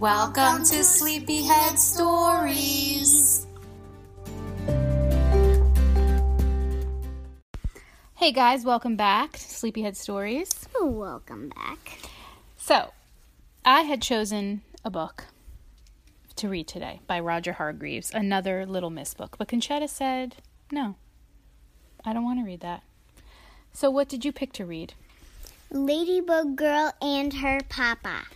Welcome to Sleepyhead Stories. Hey guys, welcome back to Sleepyhead Stories. Oh, welcome back. So, I had chosen a book to read today by Roger Hargreaves, another Little Miss book. But Conchetta said, no, I don't want to read that. So, what did you pick to read? Ladybug Girl and Her Papa.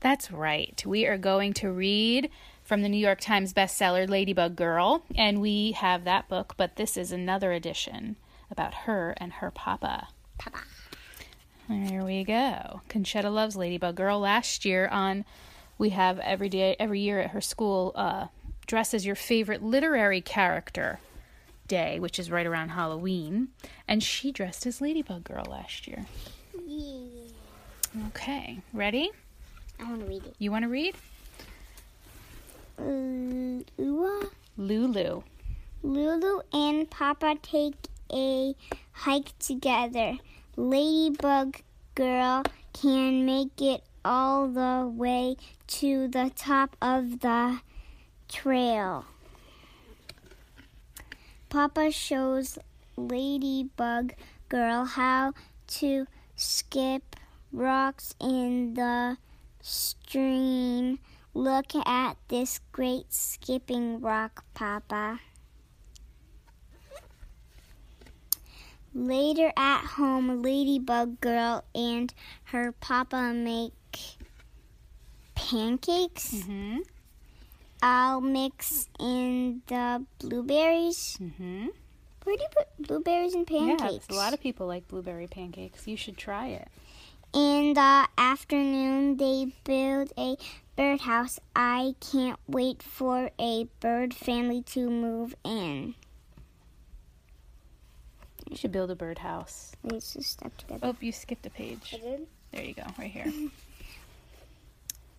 That's right. We are going to read from the New York Times bestseller Ladybug Girl, and we have that book, but this is another edition about her and her papa. Papa. There we go. Conchetta loves Ladybug Girl. Last year on we have every day every year at her school uh, dress as your favorite literary character day, which is right around Halloween, and she dressed as Ladybug Girl last year. Yeah. Okay, ready? I want to read it. You want to read? Uh, Lulu. Lulu and Papa take a hike together. Ladybug Girl can make it all the way to the top of the trail. Papa shows Ladybug Girl how to skip rocks in the stream. Look at this great skipping rock, Papa. Later at home, Ladybug Girl and her papa make pancakes. Mm-hmm. I'll mix in the blueberries. Mm-hmm. Where do you put blueberries and Yeah, pancakes? a lot of people like blueberry pancakes. You should try it. In the afternoon, they build a birdhouse. I can't wait for a bird family to move in. You should build a birdhouse. Let's just step together. Oh, you skipped a page. did. There you go, right here.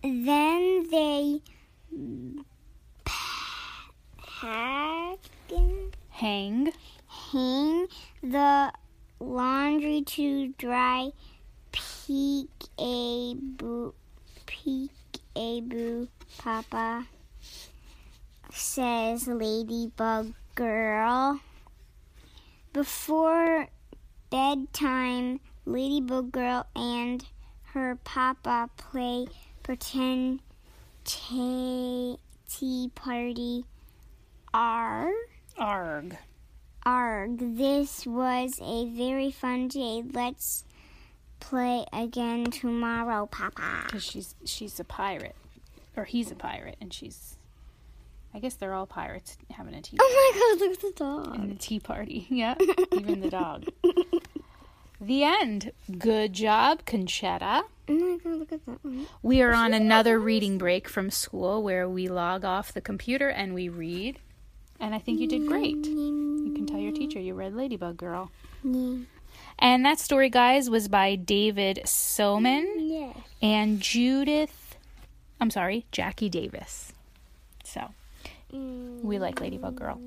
Then they pack and Hang. hang the laundry to dry. Peek a boo, peek a boo, Papa, says Ladybug Girl. Before bedtime, Ladybug Girl and her papa play pretend tea party. Are Arg. arg! This was a very fun day. Let's play again tomorrow, Papa. Because she's she's a pirate, or he's a pirate, and she's. I guess they're all pirates having a tea Party. Oh my God! Look at the dog. and a tea party. Yeah, even the dog. The end. Good job, Conchetta. Oh my God! Look at that one. We are on another reading break from school where we log off the computer and we read. And I think you did great. You can tell your teacher you read Ladybug Girl. Yeah. And that story, guys, was by David Soman Yeah. and Judith, I'm sorry, Jacky Davis. So we like Ladybug Girl.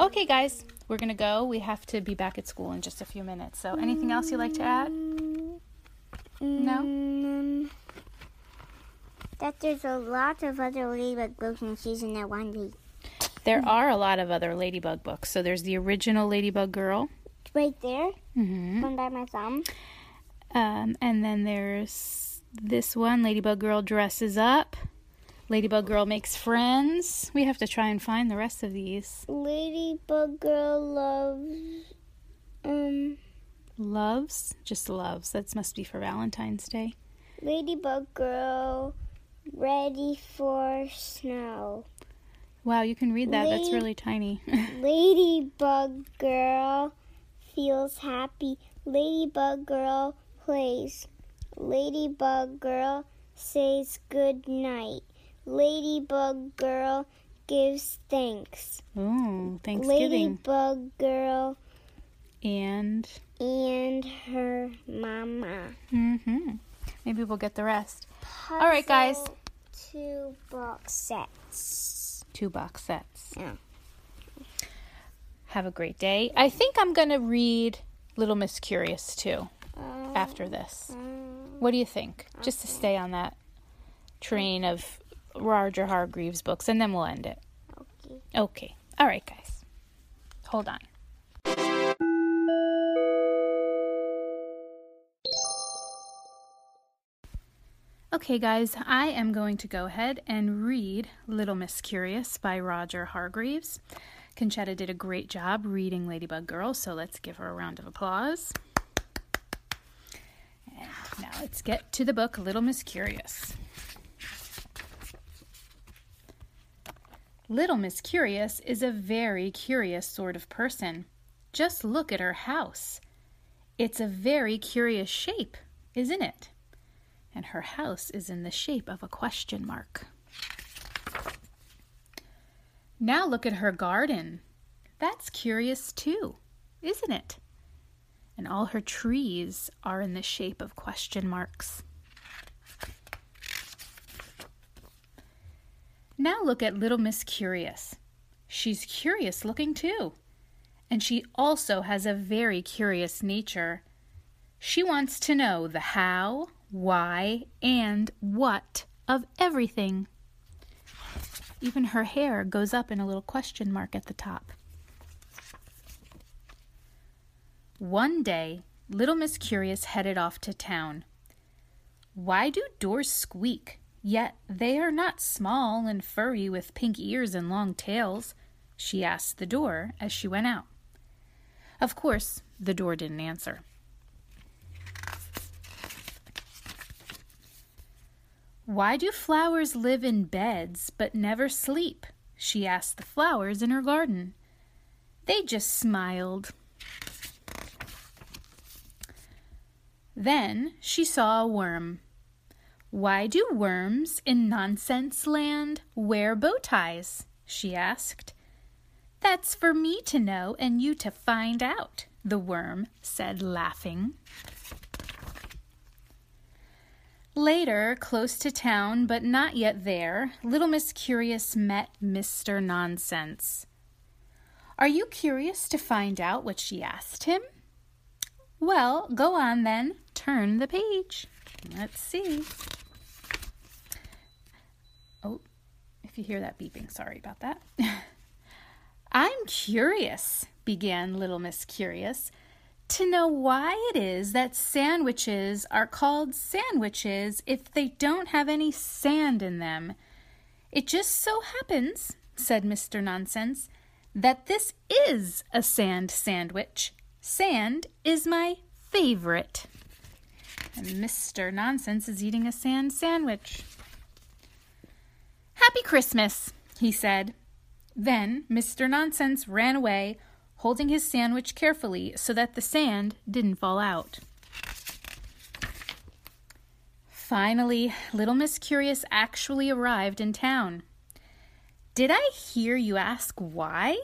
Okay, guys, we're going to go. We have to be back at school in just a few minutes. So anything else you'd like to add? No? Mm, that there's a lot of other ladybug books and she's in that one week. There are a lot of other Ladybug books. So there's the original Ladybug Girl. Right there, hmm one by my thumb. Um, and then there's this one Ladybug Girl dresses up. Ladybug Girl makes friends. We have to try and find the rest of these. Ladybug girl loves um Loves, just loves. That must be for Valentine's Day. ladybug girl ready for snow. Wow, you can read that. That's really tiny. Ladybug girl feels happy. Ladybug girl plays. Ladybug girl says good night. Ladybug girl gives thanks. Ooh, Thanksgiving. Ladybug Girl And and her mama. mm-hmm. Maybe we'll get the rest. All right, guys. Puzzle Two box sets. Two box sets. Yeah. Have a great day. I think I'm gonna read Little Miss Curious too after this. What do you think? Just to stay on that train of Roger Hargreaves books, and then we'll end it. okay. Okay. All right, guys. Hold on. Okay, guys, I am going to go ahead and read Little Miss Curious by Roger Hargreaves. Conchetta did a great job reading Ladybug Girl, so let's give her a round of applause. And now let's get to the book Little Miss Curious. Little Miss Curious is a very curious sort of person. Just look at her house. It's a very curious shape, isn't it? And her house is in the shape of a question mark. Now look at her garden. That's curious too, isn't it? And all her trees are in the shape of question marks. Now look at little Miss Curious. She's curious looking too. And she also has a very curious nature. She wants to know the how, why, and what of everything. Even her hair goes up in a little question mark at the top. One day, little Miss Curious headed off to town. Why do doors squeak? Yet they are not small and furry with pink ears and long tails, she asked the door as she went out. Of course, the door didn't answer. Why do flowers live in beds but never sleep? she asked the flowers in her garden. They just smiled. Then she saw a worm. Why do worms in nonsense land wear bow ties? she asked. That's for me to know and you to find out, the worm said, laughing. Later, close to town, but not yet there, little Miss Curious met Mr. Nonsense. Are you curious to find out what she asked him? Well, go on then, turn the page. Let's see. Oh, if you hear that beeping, sorry about that. I'm curious, began little Miss Curious, to know why it is that sandwiches are called sandwiches if they don't have any sand in them. It just so happens, said Mr. Nonsense, that this is a sand sandwich. Sand is my favorite. And Mr. Nonsense is eating a sand sandwich. Happy Christmas, he said. Then Mr. Nonsense ran away, holding his sandwich carefully so that the sand didn't fall out. Finally, little Miss Curious actually arrived in town. Did I hear you ask why?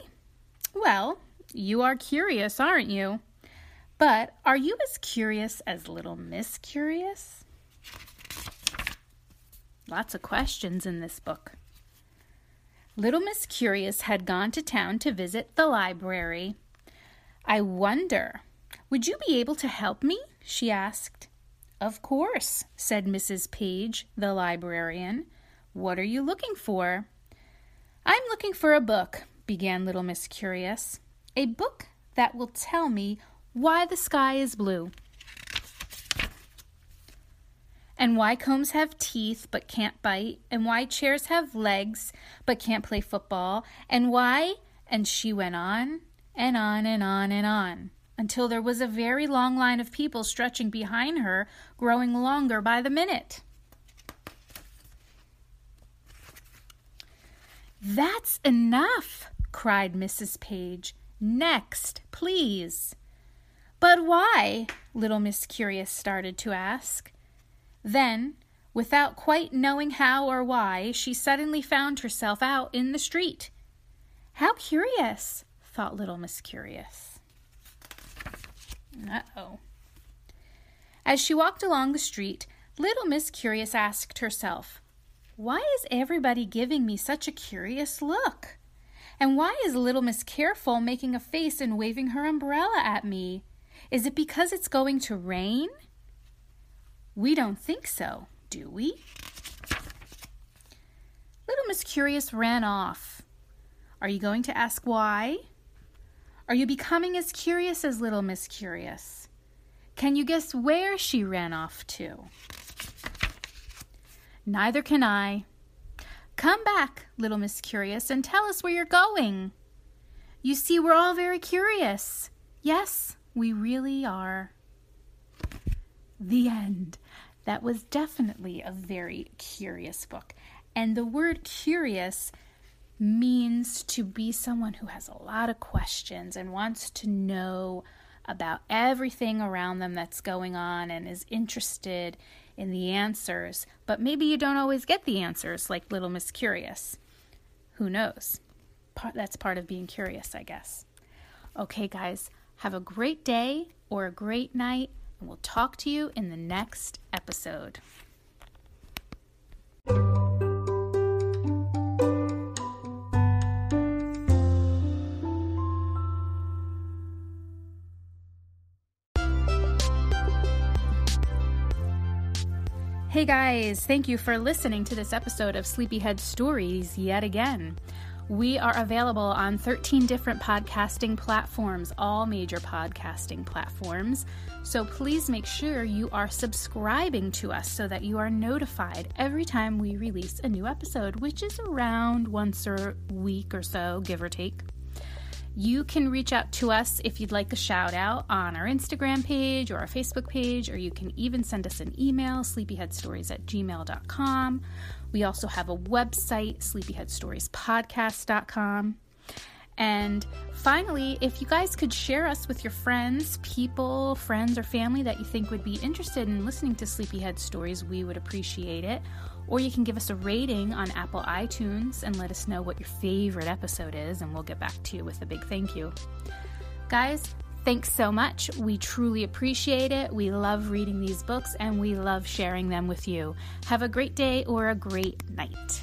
Well, you are curious, aren't you? But are you as curious as little Miss Curious? Lots of questions in this book. Little Miss Curious had gone to town to visit the library. I wonder, would you be able to help me? she asked. Of course, said Mrs. Page, the librarian. What are you looking for? I'm looking for a book, began Little Miss Curious. A book that will tell me why the sky is blue. And why combs have teeth but can't bite, and why chairs have legs but can't play football, and why, and she went on and on and on and on until there was a very long line of people stretching behind her, growing longer by the minute. That's enough, cried Mrs. Page. Next, please. But why? Little Miss Curious started to ask. Then, Without quite knowing how or why, she suddenly found herself out in the street. How curious, thought little Miss Curious. Uh oh. As she walked along the street, little Miss Curious asked herself, Why is everybody giving me such a curious look? And why is little Miss Careful making a face and waving her umbrella at me? Is it because it's going to rain? We don't think so, do we? Little Miss Curious ran off. Are you going to ask why? Are you becoming as curious as Little Miss Curious? Can you guess where she ran off to? Neither can I. Come back, Little Miss Curious, and tell us where you're going. You see, we're all very curious. Yes, we really are. The end. That was definitely a very curious book. And the word curious means to be someone who has a lot of questions and wants to know about everything around them that's going on and is interested in the answers, but maybe you don't always get the answers like Little Miss Curious. Who knows? That's part of being curious, I guess. Okay, guys, have a great day or a great night, and we'll talk to you in the next episode. Hey guys, thank you for listening to this episode of Sleepyhead Stories yet again. We are available on 13 different podcasting platforms, all major podcasting platforms. So please make sure you are subscribing to us so that you are notified every time we release a new episode, which is around once a week or so, give or take. You can reach out to us if you'd like a shout out on our Instagram page or our Facebook page, or you can even send us an email, sleepyheadstories at gmail.com. We also have a website, sleepyheadstoriespodcast.com. And finally, if you guys could share us with your friends, people, friends, or family that you think would be interested in listening to Sleepyhead Stories, we would appreciate it. Or you can give us a rating on Apple iTunes and let us know what your favorite episode is, and we'll get back to you with a big thank you. Guys, thanks so much. We truly appreciate it. We love reading these books and we love sharing them with you. Have a great day or a great night.